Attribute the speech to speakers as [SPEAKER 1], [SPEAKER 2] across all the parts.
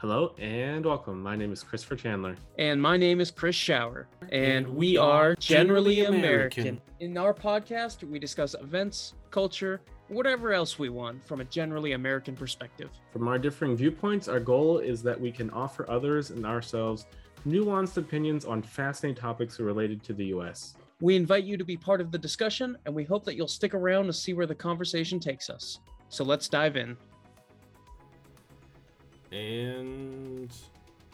[SPEAKER 1] Hello and welcome. My name is Christopher Chandler.
[SPEAKER 2] And my name is Chris Shower. And we are Generally American. In our podcast, we discuss events, culture, whatever else we want from a generally American perspective.
[SPEAKER 1] From our differing viewpoints, our goal is that we can offer others and ourselves nuanced opinions on fascinating topics related to the US.
[SPEAKER 2] We invite you to be part of the discussion, and we hope that you'll stick around to see where the conversation takes us. So let's dive in.
[SPEAKER 1] And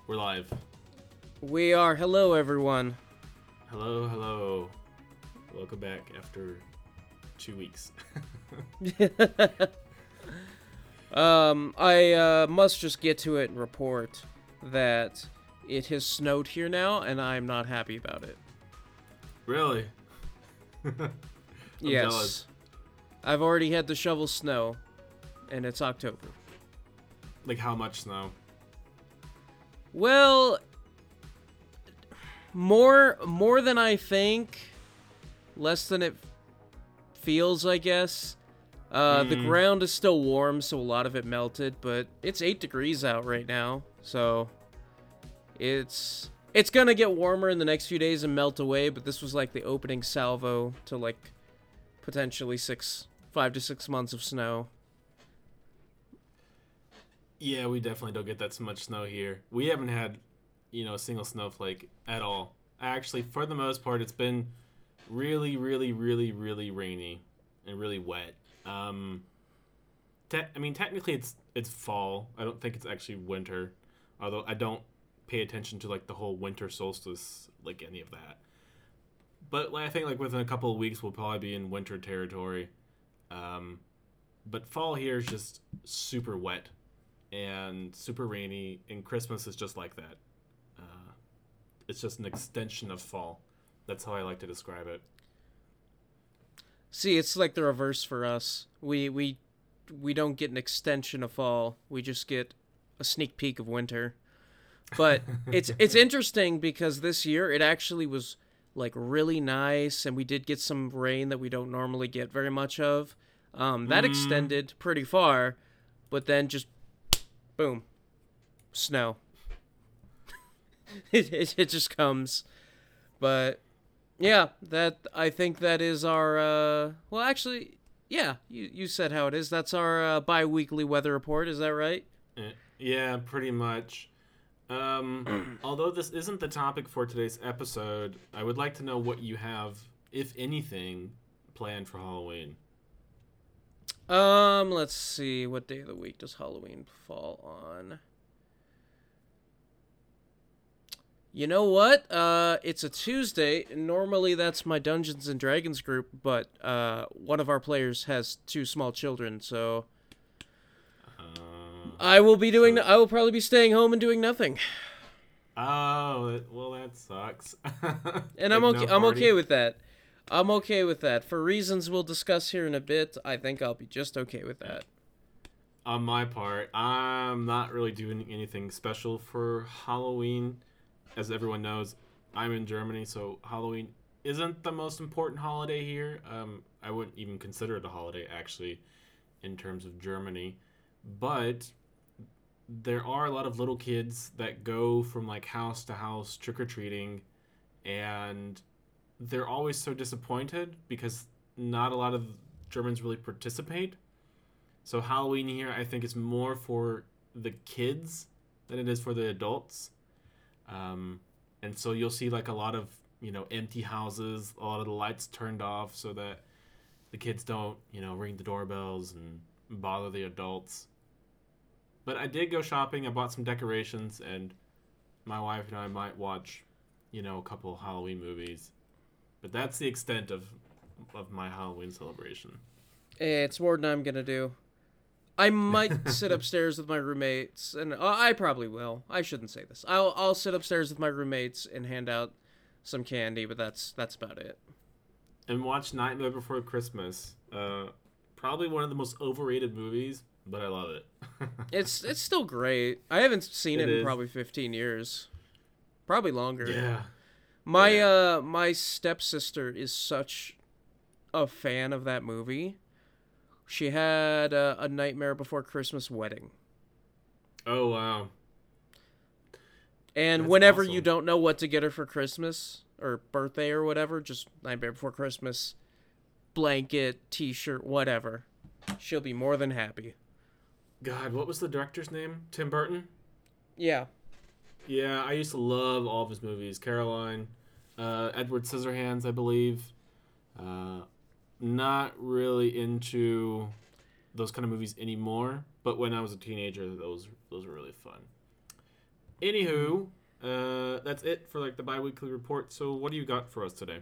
[SPEAKER 1] we're live.
[SPEAKER 2] We are. Hello, everyone.
[SPEAKER 1] Hello, hello. Welcome back after two weeks.
[SPEAKER 2] um, I uh, must just get to it and report that it has snowed here now, and I'm not happy about it.
[SPEAKER 1] Really?
[SPEAKER 2] yes. Jealous. I've already had to shovel snow, and it's October.
[SPEAKER 1] Like how much snow?
[SPEAKER 2] Well, more more than I think, less than it feels, I guess. Uh, mm. The hmm. ground is still warm, so a lot of it melted, but it's eight degrees out right now, so it's it's gonna get warmer in the next few days and melt away. But this was like the opening salvo to like potentially six, five to six months of snow.
[SPEAKER 1] Yeah, we definitely don't get that so much snow here. We haven't had, you know, a single snowflake at all. Actually, for the most part, it's been really, really, really, really rainy and really wet. Um, te- I mean, technically, it's it's fall. I don't think it's actually winter, although I don't pay attention to like the whole winter solstice, like any of that. But like, I think like within a couple of weeks, we'll probably be in winter territory. Um, but fall here is just super wet and super rainy, and Christmas is just like that. Uh, it's just an extension of fall. That's how I like to describe it.
[SPEAKER 2] See, it's like the reverse for us. We we we don't get an extension of fall. We just get a sneak peek of winter. But it's it's interesting because this year it actually was like really nice, and we did get some rain that we don't normally get very much of. Um, that mm. extended pretty far, but then just boom, snow. it, it, it just comes. But yeah, that I think that is our uh well actually yeah, you you said how it is. That's our uh, bi-weekly weather report, is that right?
[SPEAKER 1] Eh, yeah, pretty much. Um although this isn't the topic for today's episode, I would like to know what you have if anything planned for Halloween.
[SPEAKER 2] Um, let's see. What day of the week does Halloween fall on? You know what? Uh, it's a Tuesday. Normally, that's my Dungeons and Dragons group, but uh, one of our players has two small children, so uh, I will be doing. So... I will probably be staying home and doing nothing.
[SPEAKER 1] Oh, well, that sucks.
[SPEAKER 2] and like I'm okay. No I'm okay with that. I'm okay with that. For reasons we'll discuss here in a bit, I think I'll be just okay with that.
[SPEAKER 1] On my part, I'm not really doing anything special for Halloween. As everyone knows, I'm in Germany, so Halloween isn't the most important holiday here. Um, I wouldn't even consider it a holiday, actually, in terms of Germany. But there are a lot of little kids that go from like house to house trick or treating, and they're always so disappointed because not a lot of Germans really participate. So Halloween here, I think, is more for the kids than it is for the adults. Um, and so you'll see like a lot of you know empty houses, a lot of the lights turned off so that the kids don't you know ring the doorbells and bother the adults. But I did go shopping. I bought some decorations, and my wife and I might watch, you know, a couple Halloween movies. But that's the extent of of my Halloween celebration.
[SPEAKER 2] It's more than I'm gonna do. I might sit upstairs with my roommates, and uh, I probably will. I shouldn't say this. I'll I'll sit upstairs with my roommates and hand out some candy, but that's that's about it.
[SPEAKER 1] And watch Nightmare Before Christmas. Uh, probably one of the most overrated movies, but I love it.
[SPEAKER 2] it's it's still great. I haven't seen it, it in probably 15 years, probably longer.
[SPEAKER 1] Yeah,
[SPEAKER 2] my yeah. uh my stepsister is such a fan of that movie. She had a, a Nightmare Before Christmas wedding.
[SPEAKER 1] Oh wow.
[SPEAKER 2] And
[SPEAKER 1] That's
[SPEAKER 2] whenever you don't know what to get her for Christmas or birthday or whatever, just Nightmare Before Christmas, blanket, T-shirt, whatever, she'll be more than happy.
[SPEAKER 1] God, what was the director's name? Tim Burton.
[SPEAKER 2] Yeah.
[SPEAKER 1] Yeah, I used to love all of his movies. Coraline, uh, Edward Scissorhands, I believe. Uh, not really into those kind of movies anymore, but when I was a teenager, those those were really fun. Anywho, uh, that's it for like the biweekly report. So, what do you got for us today?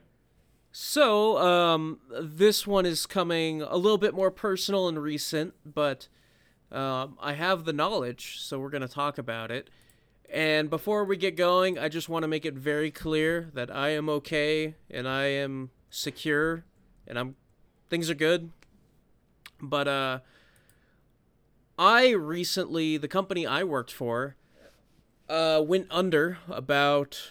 [SPEAKER 2] So, um, this one is coming a little bit more personal and recent, but um, I have the knowledge, so we're going to talk about it. And before we get going, I just want to make it very clear that I am okay and I am secure and I'm things are good. But uh I recently the company I worked for uh went under about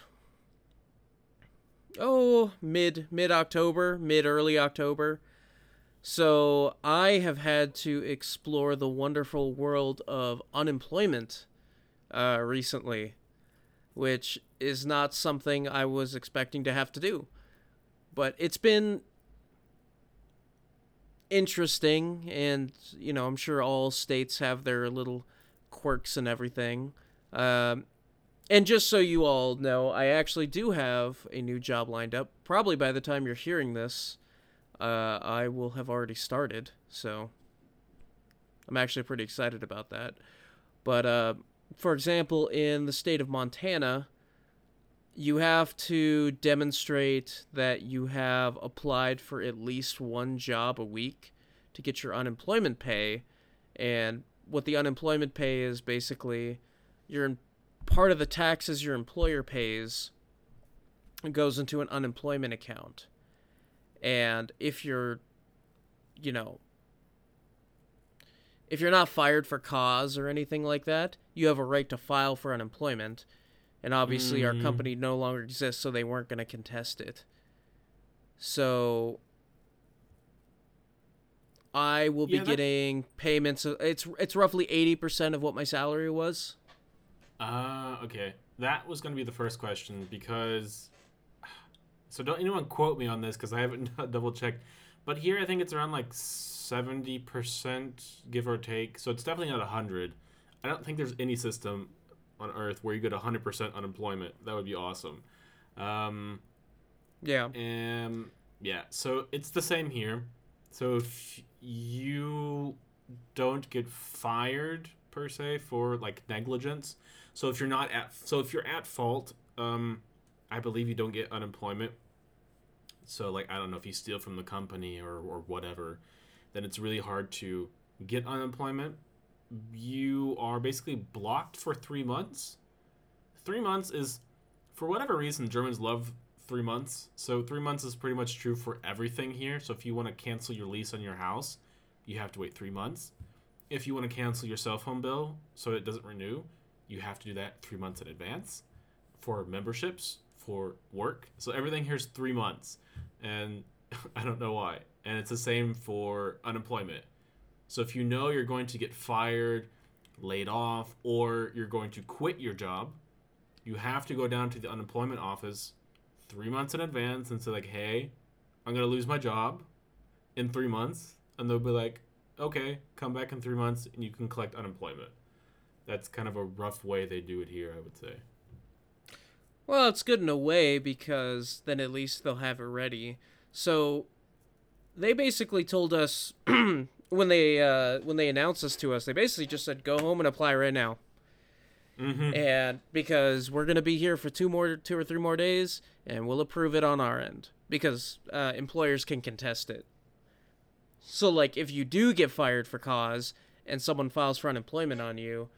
[SPEAKER 2] oh mid mid October, mid early October. So I have had to explore the wonderful world of unemployment uh, recently, which is not something I was expecting to have to do. But it's been interesting, and you know, I'm sure all states have their little quirks and everything. Um, and just so you all know, I actually do have a new job lined up. Probably by the time you're hearing this, uh, I will have already started. So I'm actually pretty excited about that. But uh, for example, in the state of Montana, you have to demonstrate that you have applied for at least one job a week to get your unemployment pay. And what the unemployment pay is basically your part of the taxes your employer pays goes into an unemployment account. And if you're, you know, if you're not fired for cause or anything like that, you have a right to file for unemployment. And obviously, our
[SPEAKER 1] Mhm.
[SPEAKER 2] company no longer exists, so they weren't going to contest it. So, I will be
[SPEAKER 1] Yeah, that-
[SPEAKER 2] getting payments. uh, It's it's roughly eighty percent of what my salary was.
[SPEAKER 1] Ah, okay. That was going to be the first question because. So don't anyone quote me on this because I haven't double checked. But here I think it's around like 70%, give or take. So it's definitely not 100. I don't think there's any system on Earth where you get 100% unemployment. That would be awesome. Um,
[SPEAKER 2] Yeah.
[SPEAKER 1] um, yeah, so it's the same here. So if you don't get fired per se for like negligence, so if you're not at so if you're at fault, um, I believe you don't get unemployment. So like I don't know if you steal from the company or or whatever, then it's really hard to get unemployment. You are basically blocked for three months. Three months is, for whatever reason, Germans love three months. So three months is pretty much true for everything here. So if you want to cancel your lease on your house, you have to wait three months. If you want to cancel your cell phone bill so it doesn't renew, you have to do that three months in advance. For memberships, for work, so everything here's three months, and I don't know why. And it's the same for unemployment. So if you know you're going to get fired, laid off, or you're going to quit your job, you have to go down to the unemployment office three months in advance and say like, "Hey, I'm gonna lose my job in three months," and they'll be like, "Okay, come back in three months and you can collect unemployment." That's kind of a rough way they do it here, I would say.
[SPEAKER 2] Well, it's good in a way because then at least they'll have it ready. So they basically told us when they uh, when they announced this to us, they basically just said go home and apply right now.
[SPEAKER 1] Mm-hmm.
[SPEAKER 2] And because we're gonna be here for two more, two or three more days, and we'll approve it on our end because uh, employers can contest it. So, like, if you do get fired for cause and someone files for unemployment on you,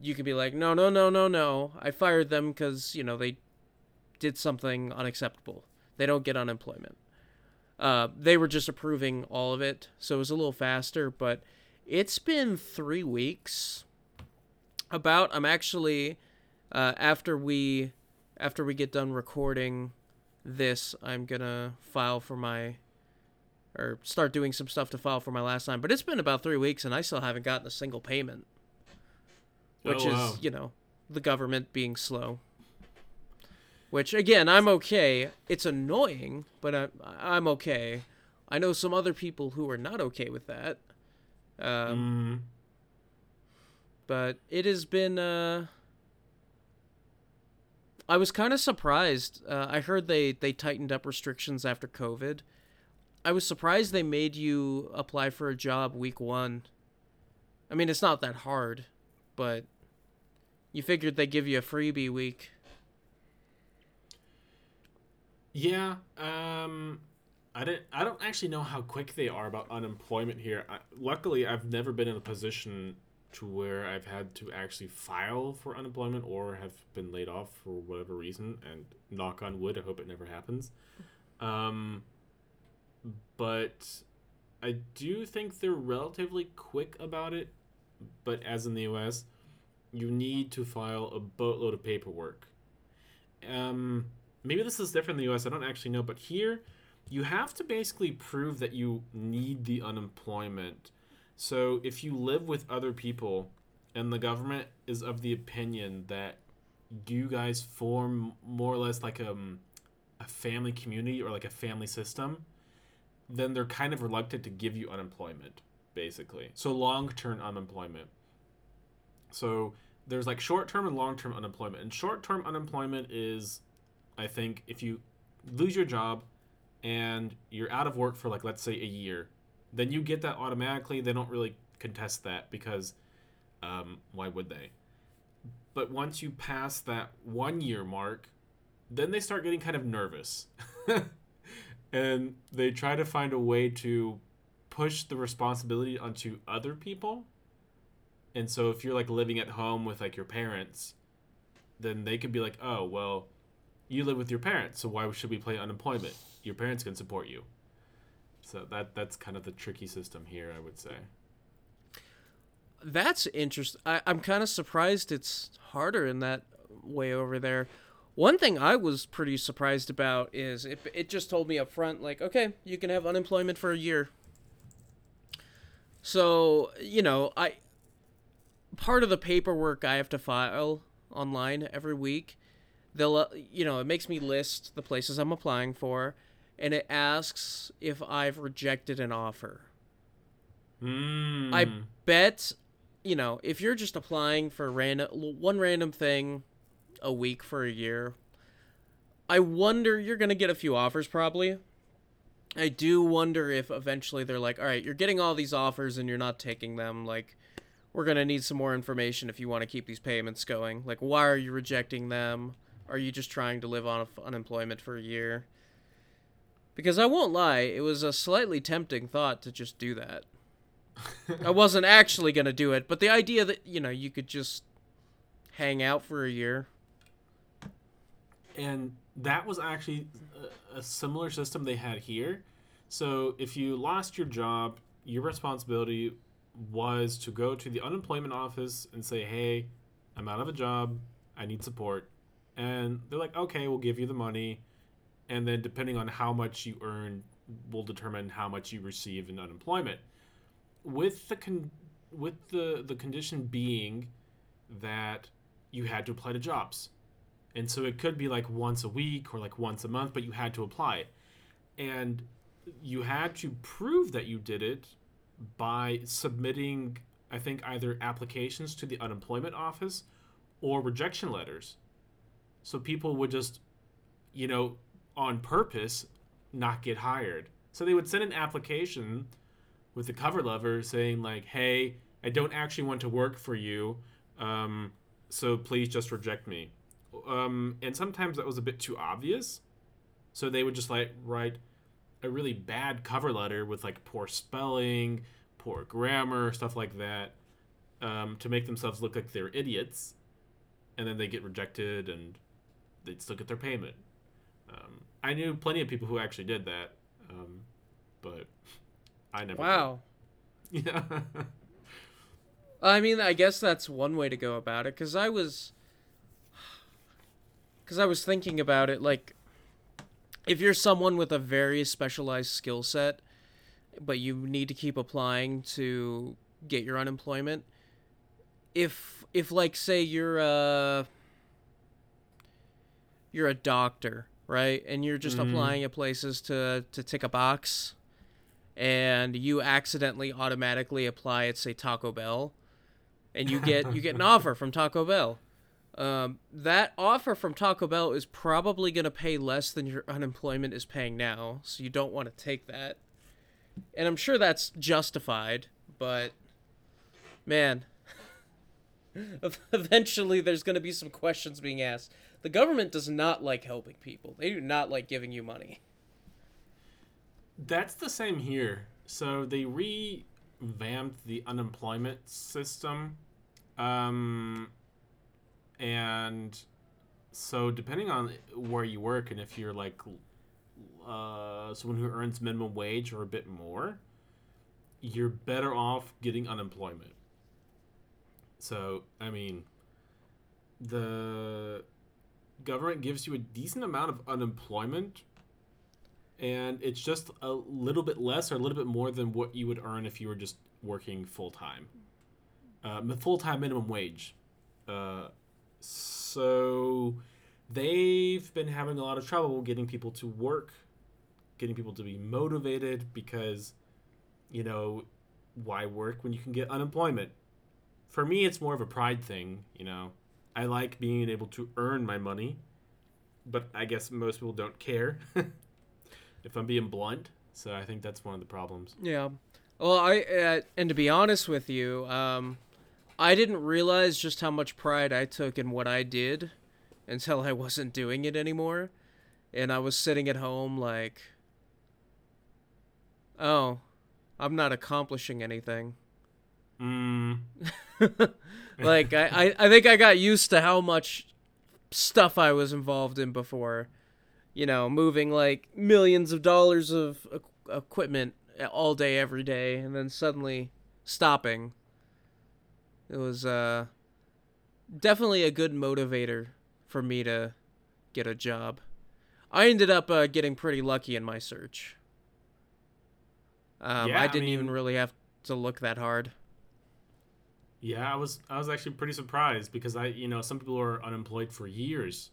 [SPEAKER 2] you can be like, no, no, no, no, no. I fired them because you know they did something unacceptable. They don't get unemployment. Uh, they were just approving all of it, so it was a little faster. But it's been three weeks. About I'm actually uh, after we after we get done recording this, I'm gonna file for my or start doing some stuff to file for my last time. But it's been about three weeks, and I still haven't gotten a single payment which
[SPEAKER 1] Oh,
[SPEAKER 2] is you know the government being slow. Which again, I'm okay. It's annoying, but I'm I'm okay. I know some other people who are not okay with that. Um,
[SPEAKER 1] Mm.
[SPEAKER 2] but it has been uh I was kind of surprised. Uh, I heard they they tightened up restrictions after COVID. I was surprised they made you apply for a job week 1. I mean, it's not that hard, but you figured they'd give you a freebie week.
[SPEAKER 1] Yeah. Um, I didn't. I don't actually know how quick they are about unemployment here. I, luckily, I've never been in a position to where I've had to actually file for unemployment or have been laid off for whatever reason. And knock on wood, I hope it never happens. Um, but I do think they're relatively quick about it. But as in the U.S., you need to file a boatload of paperwork. Um, maybe this is different in the US, I don't actually know, but here you have to basically prove that you need the unemployment. So if you live with other people and the government is of the opinion that you guys form more or less like um, a family community or like a family system, then they're kind of reluctant to give you unemployment, basically. So long term unemployment. So there's like short term and long term unemployment. And short term unemployment is, I think, if you lose your job and you're out of work for like, let's say a year, then you get that automatically. They don't really contest that because um, why would they? But once you pass that one year mark, then they start getting kind of nervous. and they try to find a way to push the responsibility onto other people. And so if you're like living at home with like your parents, then they could be like, "Oh, well, you live with your parents, so why should we play unemployment? Your parents can support you." So that that's kind of the tricky system here, I would say.
[SPEAKER 2] That's interesting. I, I'm kind of surprised it's harder in that way over there. One thing I was pretty surprised about is it, it just told me up front, like, okay, you can have unemployment for a year. So, you know, I part of the paperwork I have to file online every week, they'll, uh, you know, it makes me list the places I'm applying for, and it asks if I've rejected an offer.
[SPEAKER 1] Mm.
[SPEAKER 2] I bet, you know, if you're just applying for random one random thing a week for a year, I wonder you're gonna get a few offers probably. I do wonder if eventually they're like, all right, you're getting all these offers and you're not taking them. Like, we're gonna need some more information if you want to keep these payments going. Like, why are you rejecting them? Are you just trying to live on unemployment for a year? Because I won't lie, it was a slightly tempting thought to just do that. I wasn't actually gonna do it, but the idea that you know you could just hang out for a year.
[SPEAKER 1] and that was actually a similar system they had here. So if you lost your job, your responsibility was to go to the unemployment office and say, "Hey, I'm out of a job. I need support." And they're like, "Okay, we'll give you the money." And then depending on how much you earn will determine how much you receive in unemployment. With the con- with the the condition being that you had to apply to jobs. And so it could be like once a week or like once a month, but you had to apply. And you had to prove that you did it by submitting, I think, either applications to the unemployment office or rejection letters. So people would just, you know, on purpose not get hired. So they would send an application with a cover letter saying, like, hey, I don't actually want to work for you. Um, so please just reject me. Um, and sometimes that was a bit too obvious. So they would just like write a really bad cover letter with like poor spelling, poor grammar, stuff like that, um, to make themselves look like they're idiots. And then they get rejected and they'd still get their payment. Um, I knew plenty of people who actually did that, um, but I never. did.
[SPEAKER 2] Wow.
[SPEAKER 1] Yeah.
[SPEAKER 2] I mean, I guess that's one way to go about it cuz I was cuz I was thinking about it like if you're someone with a very specialized skill set but you need to keep applying to get your unemployment if if like say you're a you're a doctor, right? And you're just
[SPEAKER 1] Mhm.
[SPEAKER 2] applying at places to to tick a box and you accidentally automatically apply at say Taco Bell and you get you get an offer from Taco Bell. Um, that offer from Taco Bell is probably going to pay less than your unemployment is paying now, so you don't want to take that. And I'm sure that's justified, but man, eventually there's going to be some questions being asked. The government does not like helping people. They do not like giving you money.
[SPEAKER 1] That's the same here. So they revamped the unemployment system. Um, and so depending on where you work and if you're like uh, someone who earns minimum wage or a bit more, you're better off getting unemployment. So, I mean, the government gives you a decent amount of unemployment and it's just a little bit less or a little bit more than what you would earn if you were just working full time, uh, full time minimum wage. Uh, so they've been having a lot of trouble getting people to work, getting people to be motivated because, you know, why work when you can get unemployment? For me, it's more of a pride thing. You know, I like being able to earn my money, but I guess most people don't care. if I'm being blunt. So I think that's one of the problems.
[SPEAKER 2] Yeah. Well, I uh, and to be honest with you, um, I didn't realize just how much pride I took in what I did until I wasn't doing it anymore, and I was sitting at home like, oh, I'm not accomplishing anything.
[SPEAKER 1] Mm.
[SPEAKER 2] like I, I, I think I got used to how much stuff I was involved in before. You know, moving like millions of dollars of equipment all day, every day, and then suddenly stopping. It was uh, definitely a good motivator for me to get a job. I ended up uh, getting pretty lucky in my search. Um,
[SPEAKER 1] Yeah,
[SPEAKER 2] I
[SPEAKER 1] I
[SPEAKER 2] didn't even
[SPEAKER 1] mean-
[SPEAKER 2] really have to look that hard.
[SPEAKER 1] Yeah, I was I was actually pretty surprised because I you know some people are unemployed for years.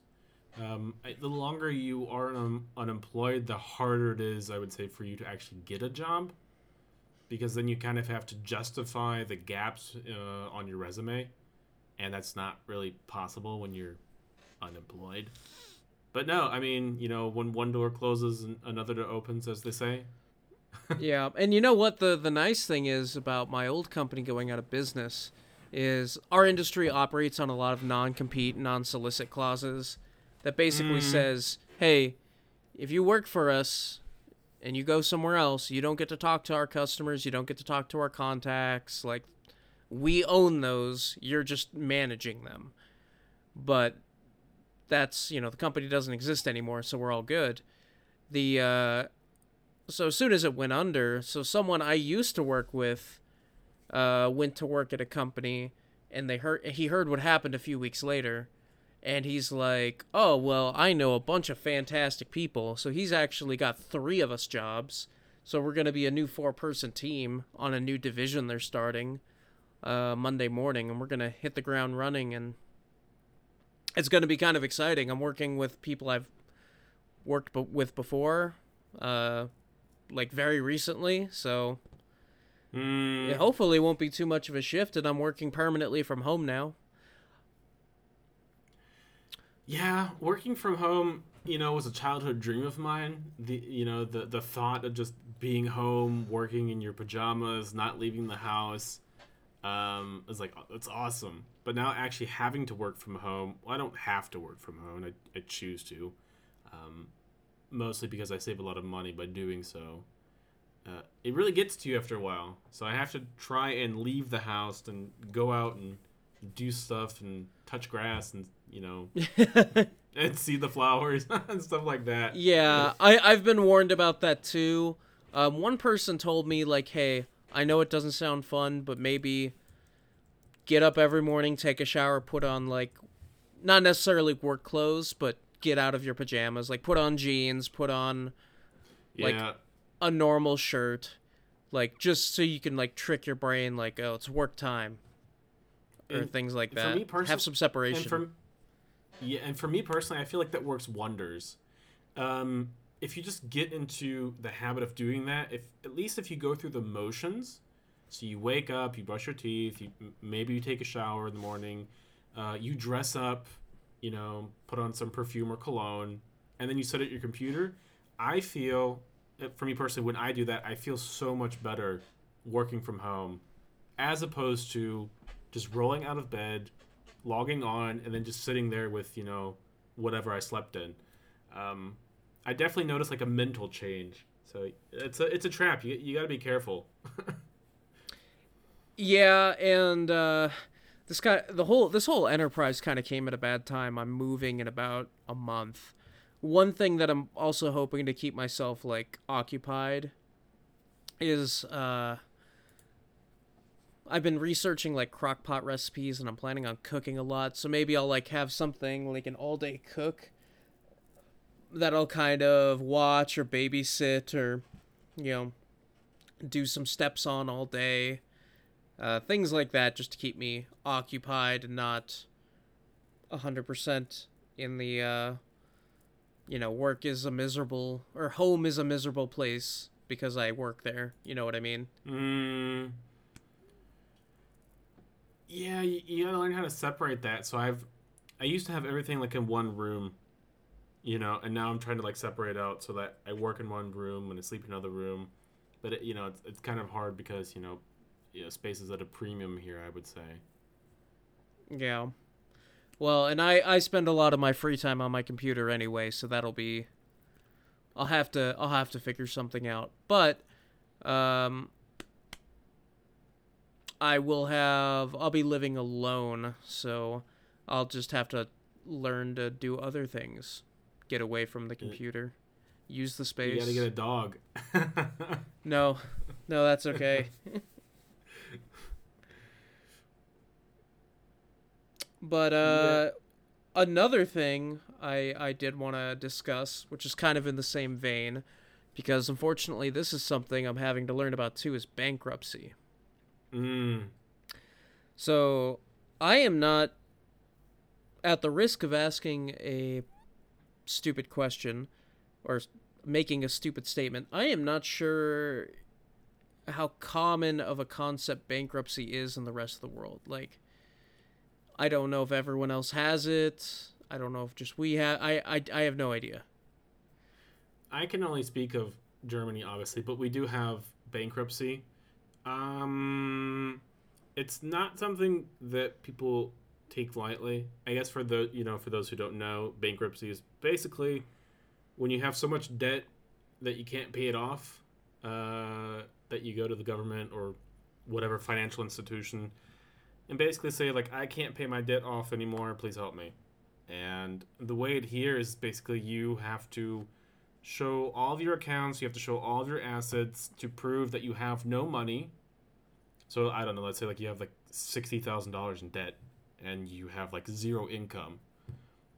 [SPEAKER 1] Um, I, the longer you are un- unemployed, the harder it is, I would say, for you to actually get a job, because then you kind of have to justify the gaps uh, on your resume, and that's not really possible when you're unemployed. But no, I mean, you know, when one door closes, and another door opens, as they say.
[SPEAKER 2] Yeah, and you know what the the nice thing is about my old company going out of business is our industry operates on a lot of non-compete, non-solicit clauses that basically
[SPEAKER 1] Mm.
[SPEAKER 2] says, "Hey, if you work for us and you go somewhere else, you don't get to talk to our customers, you don't get to talk to our contacts, like we own those, you're just managing them." But that's, you know, the company doesn't exist anymore, so we're all good. The uh so as soon as it went under, so someone I used to work with uh, went to work at a company, and they heard he heard what happened a few weeks later, and he's like, "Oh well, I know a bunch of fantastic people." So he's actually got three of us jobs. So we're gonna be a new four-person team on a new division they're starting uh, Monday morning, and we're gonna hit the ground running, and it's gonna be kind of exciting. I'm working with people I've worked with before. Uh, like very recently, so
[SPEAKER 1] Mm.
[SPEAKER 2] it hopefully won't be too much of a shift and I'm working permanently from home now.
[SPEAKER 1] Yeah, working from home, you know, was a childhood dream of mine. The you know, the the thought of just being home, working in your pajamas, not leaving the house, um, is like it's awesome. But now actually having to work from home, well, I don't have to work from home. I, I choose to, um, mostly because I save a lot of money by doing so. Uh, it really gets to you after a while. So I have to try and leave the house and go out and do stuff and touch grass and you know and see the flowers and stuff like that.
[SPEAKER 2] yeah, I I've been warned about that too. Um, one person told me like, "Hey, I know it doesn't sound fun, but maybe get up every morning, take a shower, put on like not necessarily work clothes, but get out of your pajamas, like put on jeans, put on like-
[SPEAKER 1] yeah.
[SPEAKER 2] a normal shirt, like just so you can like trick your brain like, oh, it's work time. or
[SPEAKER 1] And
[SPEAKER 2] things like
[SPEAKER 1] for
[SPEAKER 2] that.
[SPEAKER 1] me person-
[SPEAKER 2] Have some separation.
[SPEAKER 1] And for yeah, and for me personally, I feel like that works wonders. Um, if you just get into the habit of doing that, if at least if you go through the motions, so you wake up, you brush your teeth, you maybe you take a shower in the morning, uh, you dress up, you know, put on some perfume or cologne, and then you sit at your computer. I feel, uh, for me personally, when I do that, I feel so much better working from home, as opposed to just rolling out of bed, logging on, and then just sitting there with you know whatever I slept in. Um, I definitely noticed like a mental change. So it's a it's a trap. You you got to be careful.
[SPEAKER 2] Yeah, and uh, this guy, the whole this whole enterprise kind of came at a bad time. I'm moving in about a month. One thing that I'm also hoping to keep myself like occupied is uh, I've been researching like crock pot recipes, and I'm planning on cooking a lot. So maybe I'll like have something like an all day cook that I'll kind of watch or babysit or you know do some steps on all day uh, things like that just to keep me occupied and not 100% in the uh, you know work is a miserable or home is a miserable place because i work there you know what i mean
[SPEAKER 1] Mm. Yeah, you, you gotta learn how to separate that. So I've, I used to have everything like in one room, you know, and now I'm trying to like separate out so that I work in one room and I sleep in another room. But it, you know, it's, it's kind of hard because you know, you know, space is at a premium here. I would say.
[SPEAKER 2] yeah well and i i spend a lot of my free time on my computer anyway so that'll be i'll have to i'll have to figure something out but um i will have i'll be living alone so i'll just have to learn to do other things get away from the computer use the space.
[SPEAKER 1] You gotta get a dog.
[SPEAKER 2] no no that's okay but uh another thing i i did want to discuss which is kind of in the same vein because unfortunately this is something i'm having to learn about too is bankruptcy.
[SPEAKER 1] Mm.
[SPEAKER 2] so i am not at the risk of asking a stupid question or making a stupid statement. I am not sure how common of a concept bankruptcy is in the rest of the world. Like i don't know if everyone else has it i don't know if just we have i i, I have no idea
[SPEAKER 1] I can only speak of Germany, obviously, but we do have bankruptcy. Um, it's not something that people take lightly. I guess for the you know for those who don't know, bankruptcy is basically when you have so much debt that you can't pay it off, uh, that you go to the government or whatever financial institution and basically say like I can't pay my debt off anymore. Please help me. And the way it here is basically you have to show all of your accounts, you have to show all of your assets to prove that you have no money. So I don't know, let's say like you have like sixty thousand dollars in debt and you have like zero income.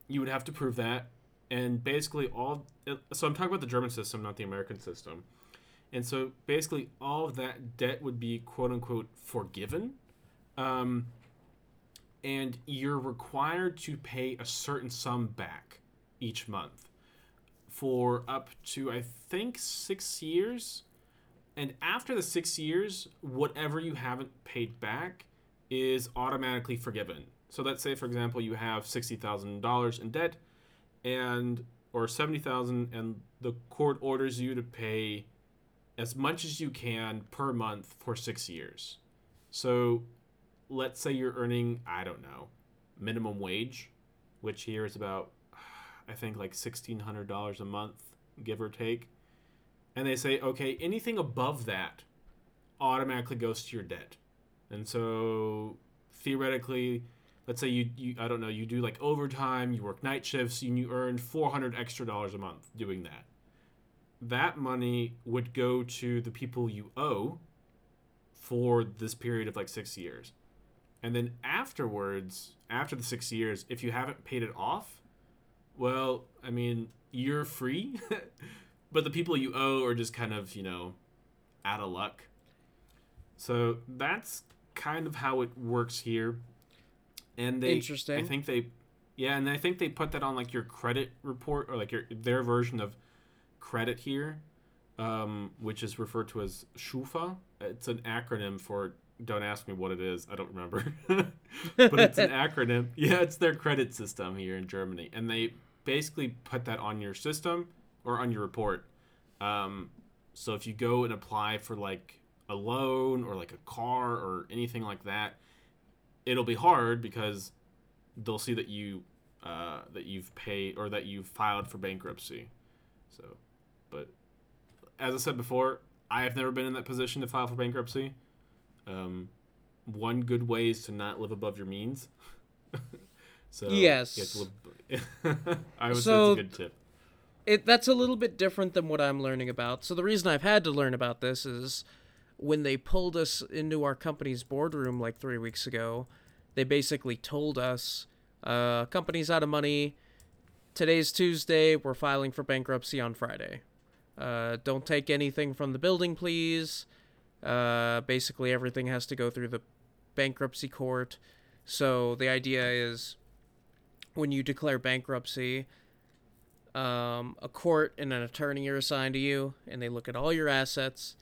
[SPEAKER 1] You would have to prove that. And basically all so I'm talking about the German system, not the American system. And so basically all of that debt would be quote unquote forgiven. Um, and you're required to pay a certain sum back each month for up to I think six years. And after the six years, whatever you haven't paid back is automatically forgiven. So let's say, for example, you have sixty thousand dollars in debt, and or seventy thousand, and the court orders you to pay as much as you can per month for six years. So let's say you're earning I don't know minimum wage, which here is about I think like sixteen hundred dollars a month, give or take. And they say, okay, anything above that automatically goes to your debt. And so theoretically, let's say you, you I don't know, you do like overtime, you work night shifts, and you earn four hundred extra dollars a month doing that. That money would go to the people you owe for this period of like six years. And then afterwards, after the six years, if you haven't paid it off, well, I mean, you're free, but the people you owe are just kind of, you know, out of luck. So that's kind of how it works here. and they
[SPEAKER 2] Interesting.
[SPEAKER 1] I think they yeah, and I think they put that on like your credit report or like your their version of credit here, um, which is referred to as Schufa. It's an acronym for don't ask me what it is. I don't remember. but it's an acronym. Yeah, it's their credit system here in Germany. And they basically put that on your system or on your report. Um, so if you go and apply for like a loan or like a car or anything like that, it'll be hard because they'll see that you uh, that you've paid or that you've filed for bankruptcy. So, but as I said before, I have never been in that position to file for bankruptcy. Um, one good way is to not live above your means. so
[SPEAKER 2] Yes.
[SPEAKER 1] you have to live- I would say
[SPEAKER 2] So-
[SPEAKER 1] it's a good tip.
[SPEAKER 2] it that's a little bit different than what I'm learning about. So the reason I've had to learn about this is when they pulled us into our company's boardroom like three weeks ago, they basically told us, uh, company's out of money. Today's Tuesday. We're filing for bankruptcy on Friday. Uh, don't take anything from the building, please. Uh, basically, everything has to go through the bankruptcy court. So the idea is when you declare bankruptcy, um, a court and an attorney are assigned to you, and they look at all your assets,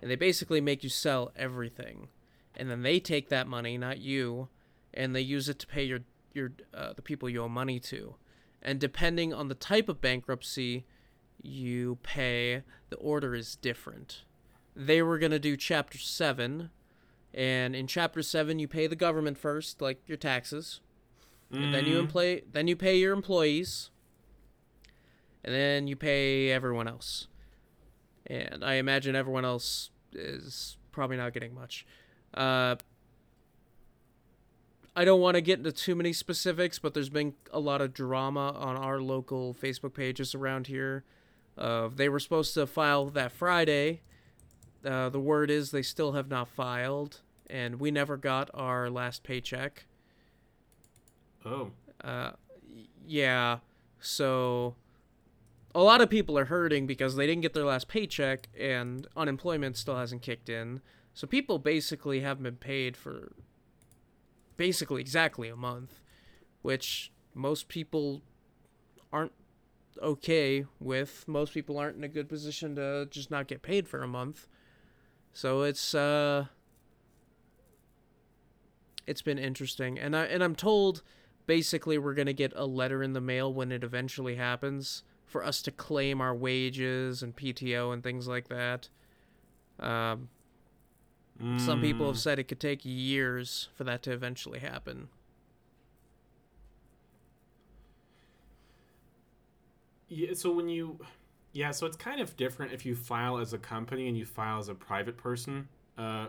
[SPEAKER 2] and they basically make you sell everything, and then they take that money, not you, and they use it to pay your your uh, the people you owe money to, and depending on the type of bankruptcy you pay, the order is different. They were gonna do Chapter Seven, and in Chapter Seven you pay the government first, like your taxes, and then you
[SPEAKER 1] Mm,
[SPEAKER 2] employ then you pay your employees. And then you pay everyone else. And i imagine everyone else is probably not getting much. Uh, i don't want to get into too many specifics but there's been a lot of drama on our local facebook pages around here. Of they were supposed to file that friday uh, the word is they still have not filed and we never got our last paycheck
[SPEAKER 1] oh,
[SPEAKER 2] uh, yeah. So a lot of people are hurting because they didn't get their last paycheck and unemployment still hasn't kicked in. So people basically haven't been paid for basically exactly a month, which most people aren't okay with. Most people aren't in a good position to just not get paid for a month. So it's uh it's been interesting. And I and I'm told basically we're going to get a letter in the mail when it eventually happens for us to claim our wages and PTO and things like that. Um, Some people have
[SPEAKER 1] mm,
[SPEAKER 2] said it could take years for that to eventually happen.
[SPEAKER 1] Yeah, so when you, yeah, so it's kind of different if you file as a company and you file as a private person. Uh,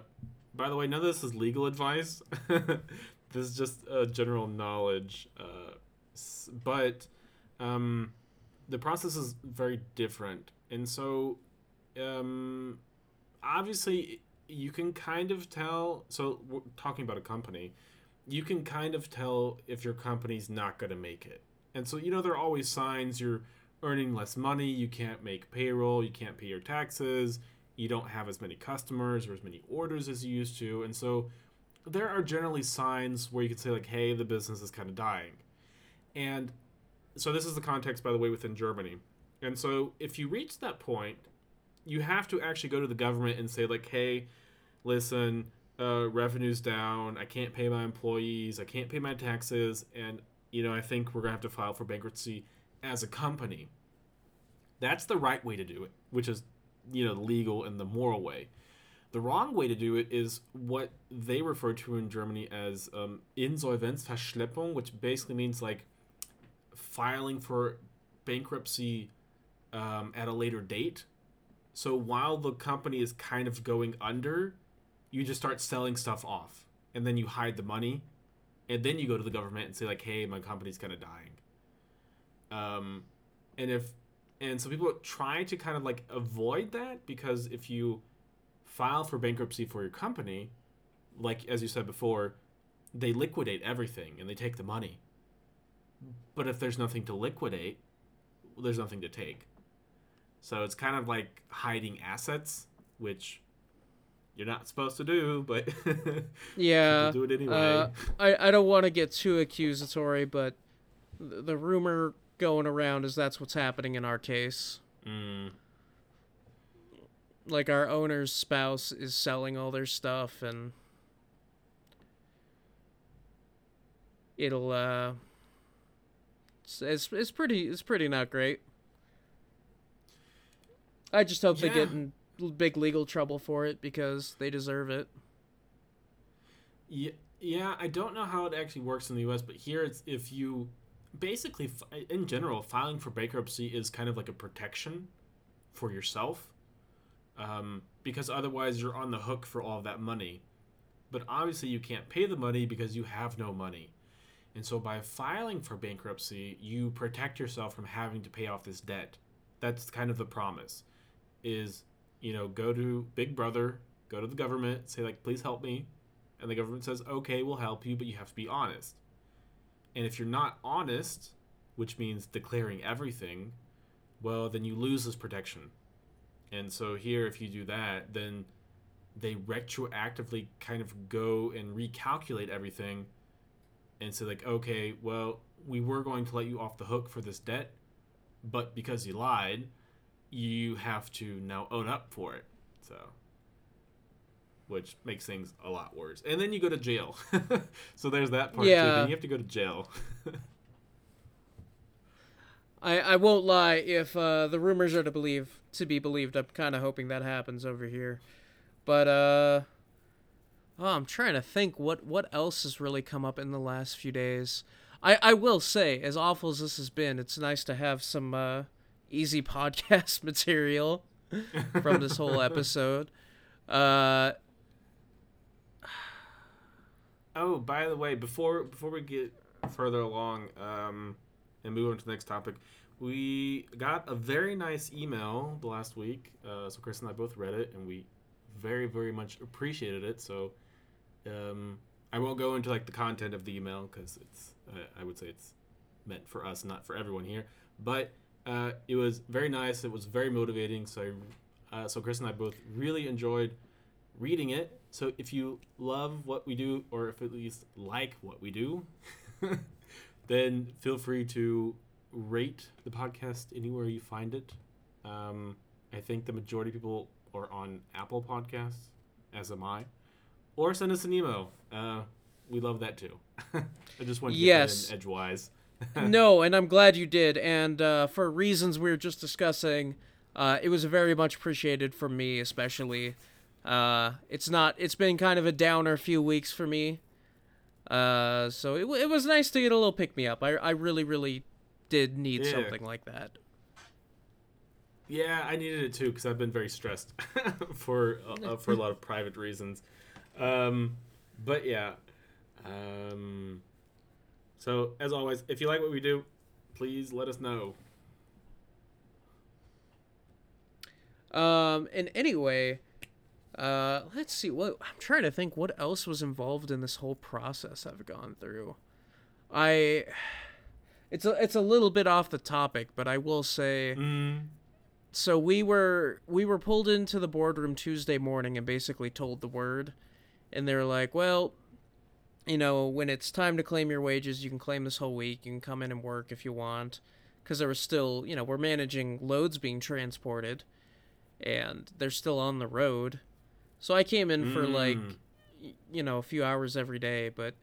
[SPEAKER 1] by the way, none of this is legal advice. this is just uh, general knowledge. Uh, but um, the process is very different, and so um, obviously you can kind of tell. So we're talking about a company. You can kind of tell if your company's not going to make it. And so, you know, there are always signs you're earning less money, you can't make payroll, you can't pay your taxes, you don't have as many customers or as many orders as you used to. And so, there are generally signs where you can say, like, hey, the business is kind of dying. And so, this is the context, by the way, within Germany. And so, if you reach that point, you have to actually go to the government and say, like, hey, listen, uh, revenue's down, I can't pay my employees, I can't pay my taxes, and you know, I think we're gonna have to file for bankruptcy as a company. That's the right way to do it, which is, you know, the legal and the moral way. The wrong way to do it is what they refer to in Germany as um, Insolvenzverschleppung, which basically means like filing for bankruptcy um, at a later date. So while the company is kind of going under, you just start selling stuff off, and then you hide the money, and then you go to the government and say like, "Hey, my company's kind of dying." Um, and if and so people try to kind of like avoid that because if you file for bankruptcy for your company, like as you said before, they liquidate everything and they take the money. But if there's nothing to liquidate, there's nothing to take. So it's kind of like hiding assets, which you're not supposed to do, but
[SPEAKER 2] yeah,
[SPEAKER 1] do it anyway.
[SPEAKER 2] Uh, I I don't want to get too accusatory, but the, the rumor going around is that's what's happening in our case.
[SPEAKER 1] Mm.
[SPEAKER 2] Like our owner's spouse is selling all their stuff and it'll uh it's it's, it's pretty it's pretty not great. I just hope they get in big legal trouble for it because they deserve it.
[SPEAKER 1] Yeah, yeah. I don't know how it actually works in the U.S., but here it's if you basically, in general, filing for bankruptcy is kind of like a protection for yourself, um, because otherwise you're on the hook for all that money. But obviously, you can't pay the money because you have no money. And so, by filing for bankruptcy, you protect yourself from having to pay off this debt. That's kind of the promise. Is you know, go to Big Brother, go to the government, say like, please help me, and the government says, okay, we'll help you, but you have to be honest. And if you're not honest, which means declaring everything, well, then you lose this protection. And so here, if you do that, then they retroactively kind of go and recalculate everything and say, like, okay, well, we were going to let you off the hook for this debt, but because you lied, you have to now own up for it. So which makes things a lot worse. And then you go to jail. so there's that part too. Then you have to go to jail.
[SPEAKER 2] I, I won't lie. If uh, the rumors are to believe to be believed, I'm kind of hoping that happens over here. But uh, oh, I'm trying to think what what else has really come up in the last few days. I I will say, as awful as this has been, it's nice to have some uh, easy podcast material from this whole episode. Uh,
[SPEAKER 1] oh, by the way, before before we get further along um, and move on to the next topic, we got a very nice email the last week. Uh, so Kris and I both read it, and we very very much appreciated it. So um, I won't go into like the content of the email because it's uh, I would say it's meant for us, not for everyone here. But uh, it was very nice. It was very motivating. So I, uh, so Kris and I both really enjoyed reading it. So if you love what we do, or if at least like what we do, then feel free to rate the podcast anywhere you find it. Um, I think the majority of people are on Apple Podcasts, as am I, or send us an email. Uh, we love that too. I just want to get
[SPEAKER 2] Yes.
[SPEAKER 1] in edgewise.
[SPEAKER 2] no, and I'm glad you did. And uh, for reasons we were just discussing, uh, it was very much appreciated from me, especially. Uh, it's not. It's been kind of a downer few weeks for me. Uh, so it, it was nice to get a little pick me up. I I really really did need
[SPEAKER 1] Yeah.
[SPEAKER 2] something like that.
[SPEAKER 1] Yeah, I needed it too because I've been very stressed for uh, for a lot of private reasons. Um, but yeah, um, so as always, if you like what we do, please let us know.
[SPEAKER 2] Um, and anyway, uh, let's see. What I'm trying to think. What else was involved in this whole process I've gone through? I. It's a it's a little bit off the topic, but I will say.
[SPEAKER 1] Mm.
[SPEAKER 2] so we were we were pulled into the boardroom Tuesday morning and basically told the word and they were like, "Well, you know, when it's time to claim your wages, you can claim this whole week. You can come in and work if you want." Cuz there was still, you know, we're managing loads being transported and they're still on the road. So I came in for like
[SPEAKER 1] Mm.
[SPEAKER 2] you know, a few hours every day, but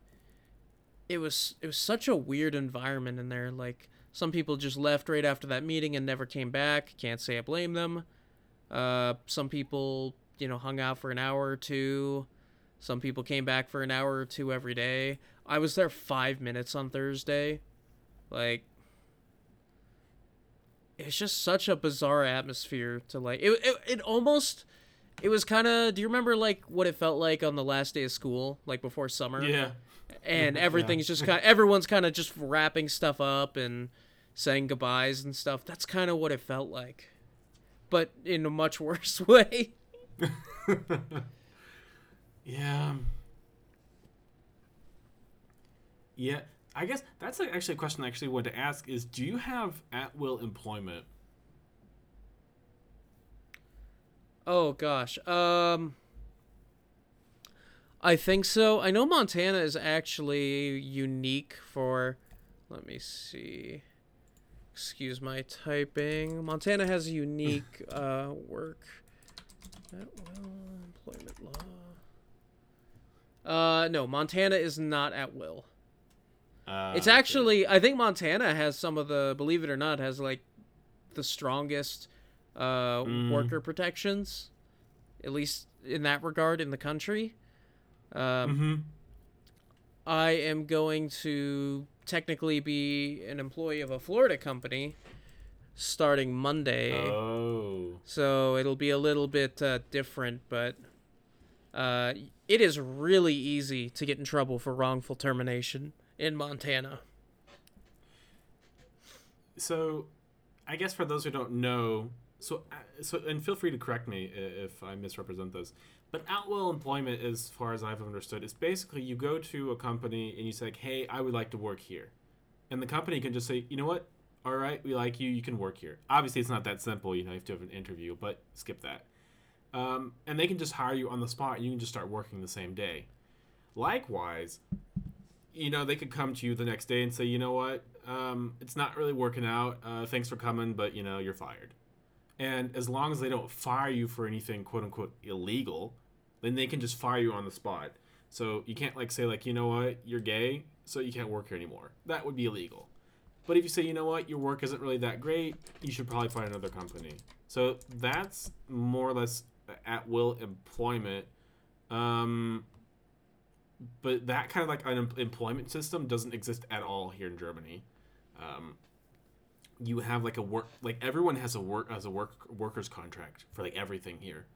[SPEAKER 2] it was it was such a weird environment in there like some people just left right after that meeting and never came back. Can't say I blame them. Uh, some people, you know, hung out for an hour or two. Some people came back for an hour or two every day. I was there five minutes on Thursday. Like, it's just such a bizarre atmosphere to like. It, it, it almost. It was kind of. Do you remember like what it felt like on the last day of school, like before summer?
[SPEAKER 1] Yeah.
[SPEAKER 2] and
[SPEAKER 1] Yeah.
[SPEAKER 2] everything's just kind everyone's kind of just wrapping stuff up and saying goodbyes and stuff that's kind of what it felt like but in a much worse way
[SPEAKER 1] yeah. Um, yeah. I guess that's actually a question I actually wanted to ask is do you have at will employment?
[SPEAKER 2] Oh gosh um I think so. I know Montana is actually unique for. Let me see. Excuse my typing. Montana has a unique uh, work. At will employment law. Uh, no, Montana is not at will.
[SPEAKER 1] Uh,
[SPEAKER 2] It's actually, I think Montana has some of the, believe it or not, has like the strongest uh,
[SPEAKER 1] Mm.
[SPEAKER 2] worker protections, at least in that regard in the country. Um,
[SPEAKER 1] Mhm.
[SPEAKER 2] I am going to technically be an employee of a Florida company starting Monday.
[SPEAKER 1] Oh.
[SPEAKER 2] So it'll be a little bit uh, different, but uh, it is really easy to get in trouble for wrongful termination in Montana.
[SPEAKER 1] So, I guess for those who don't know, so uh, so and feel free to correct me if I misrepresent this, but at will employment, as far as I've understood, is basically you go to a company and you say, like, "Hey, I would like to work here," and the company can just say, "You know what? All right, we like you. You can work here." Obviously, it's not that simple. You know, you have to have an interview, but skip that. Um, and they can just hire you on the spot. And you can just start working the same day. Likewise, you know, they could come to you the next day and say, you know what, um, it's not really working out. Uh, thanks for coming, but you know, you're fired. And as long as they don't fire you for anything quote unquote illegal, then they can just fire you on the spot. So you can't like say like, you know what, you're gay, so you can't work here anymore. That would be illegal. But if you say, you know what, your work isn't really that great, you should probably find another company. So that's more or less at will employment. Um, but that kind of like an employment system doesn't exist at all here in Germany. Um, you have like a work like everyone has a work as a work workers contract for like everything here.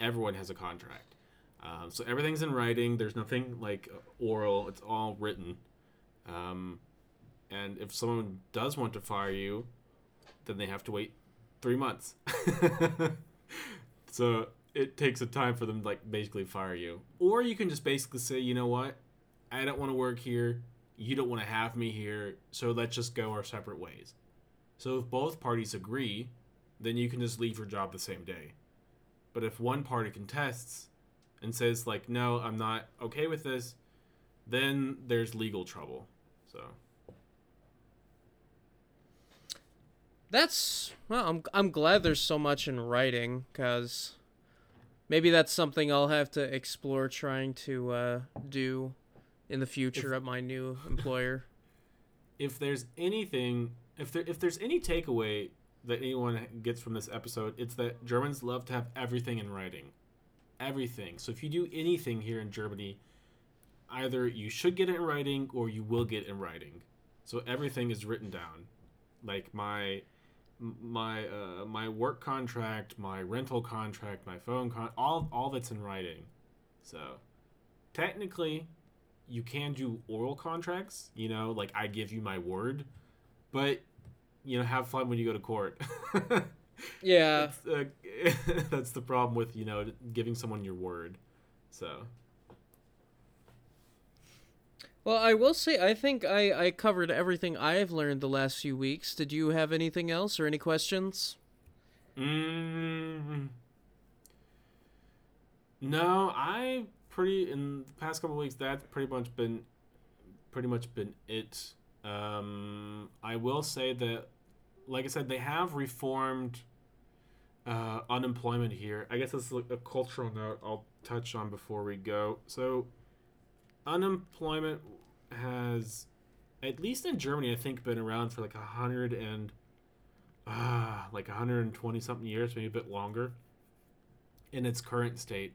[SPEAKER 1] Everyone has a contract, um, so everything's in writing. There's nothing like oral. It's all written. Um, and if someone does want to fire you, then they have to wait three months. so it takes a time for them to like basically fire you. Or you can just basically say, you know what, I don't want to work here. You don't want to have me here. So let's just go our separate ways. So if both parties agree, then you can just leave your job the same day. But if one party contests and says like, no, I'm not okay with this, then there's legal trouble. So
[SPEAKER 2] That's well, I'm I'm glad there's so much in writing cuz maybe that's something I'll have to explore trying to uh, do in the future at my new employer.
[SPEAKER 1] if there's anything if there if there's any takeaway that anyone gets from this episode it's that germans love to have everything in writing. Everything. So if you do anything here in germany either you should get it in writing or you will get it in writing. So everything is written down. Like my my uh, my work contract my rental contract my phone con all all that's in writing. So technically you can do oral contracts, you know, like I give you my word, but you know, have fun when you go to court.
[SPEAKER 2] Yeah.
[SPEAKER 1] That's, uh, that's the problem with you know giving someone your word. So
[SPEAKER 2] Well, I will say I think I I covered everything I've learned the last few weeks. Did you have anything else or any questions?
[SPEAKER 1] Mm, no, I pretty in the past couple weeks. That's pretty much been pretty much been it. Um, I will say that, like I said, they have reformed uh, unemployment here. I guess this is a cultural note I'll touch on before we go. So, unemployment has, at least in Germany, I think, been around for like a hundred and ah, like 120 something years, maybe a bit longer, in its current state.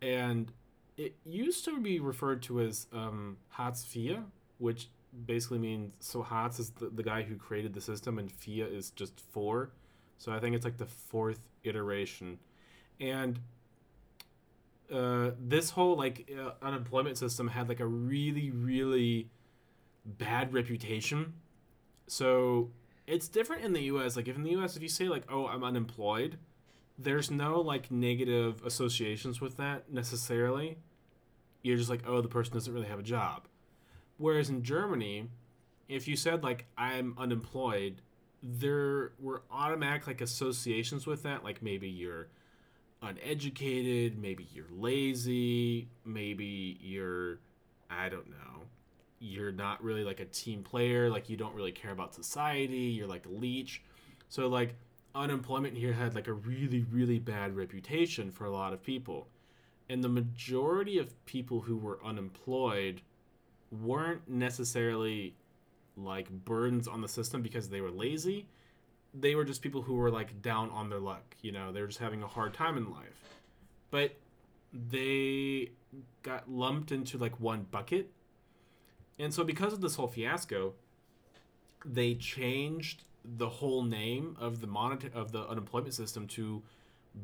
[SPEAKER 1] And it used to be referred to as um, Hartz IV, which basically means so Hartz is the, the guy who created the system, and vier is just four. So I think it's like the fourth iteration. And uh, this whole like uh, unemployment system had like a really, really bad reputation. So it's different in the US. Like if in the US if you say like, "Oh, I'm unemployed," there's no like negative associations with that necessarily. You're just like, "Oh, the person doesn't really have a job." Whereas in Germany, if you said like, "I'm unemployed," there were automatic like associations with that, like maybe you're uneducated, maybe you're lazy, maybe you're I don't know. You're not really like a team player, like you don't really care about society, you're like a leech. So like unemployment here had like a really really bad reputation for a lot of people. And the majority of people who were unemployed weren't necessarily like burdens on the system because they were lazy. They were just people who were like down on their luck, you know, they were just having a hard time in life. But they got lumped into like one bucket. And so because of this whole fiasco, they changed the whole name of the monitor of the unemployment system to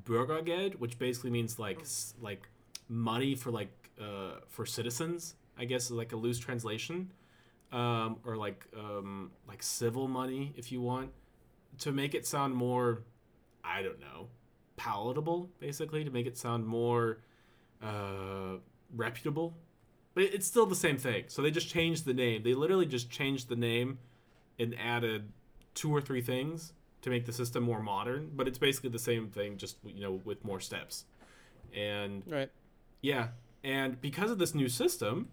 [SPEAKER 1] Bürgergeld, which basically means like like money for like uh, for citizens. I guess is like a loose translation, um, or like um, like civil money if you want to make it sound more, I don't know, palatable. Basically, to make it sound more uh, reputable. But it's still the same thing. So they just changed the name. They literally just changed the name and added two or three things to make the system more modern. But it's basically the same thing, just you know, with more steps. And
[SPEAKER 2] Right.
[SPEAKER 1] yeah, and because of this new system,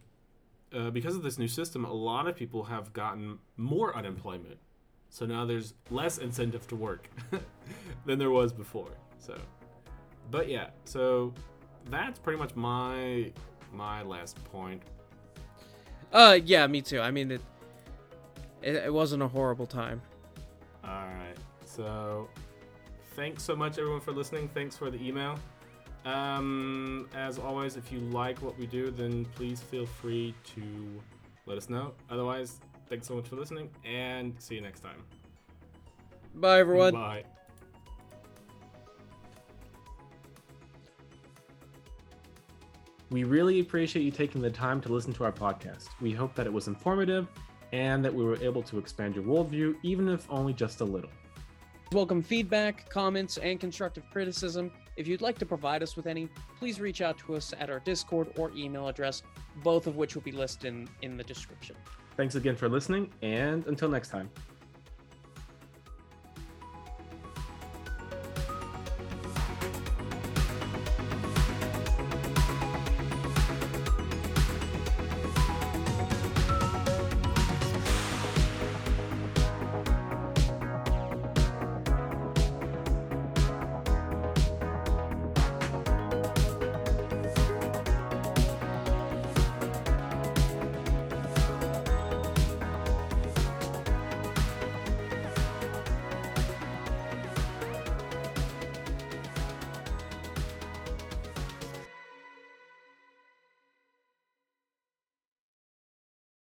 [SPEAKER 1] uh, because of this new system, a lot of people have gotten more unemployment. So now there's less incentive to work than there was before. So, but yeah, so that's pretty much my my last point.
[SPEAKER 2] Uh, yeah, me too. I mean, it, it, it wasn't a horrible time.
[SPEAKER 1] All right. So, thanks so much, everyone, for listening. Thanks for the email. Um, as always, if you like what we do, then please feel free to let us know. Otherwise, thanks so much for listening, and see you next time.
[SPEAKER 2] Bye, everyone.
[SPEAKER 1] Bye. We really appreciate you taking the time to listen to our podcast. We hope that it was informative and that we were able to expand your worldview, even if only just a little.
[SPEAKER 2] Welcome feedback, comments, and constructive criticism. If you'd like to provide us with any, please reach out to us at our Discord or email address, both of which will be listed in, in the description.
[SPEAKER 1] Thanks again for listening, and until next time.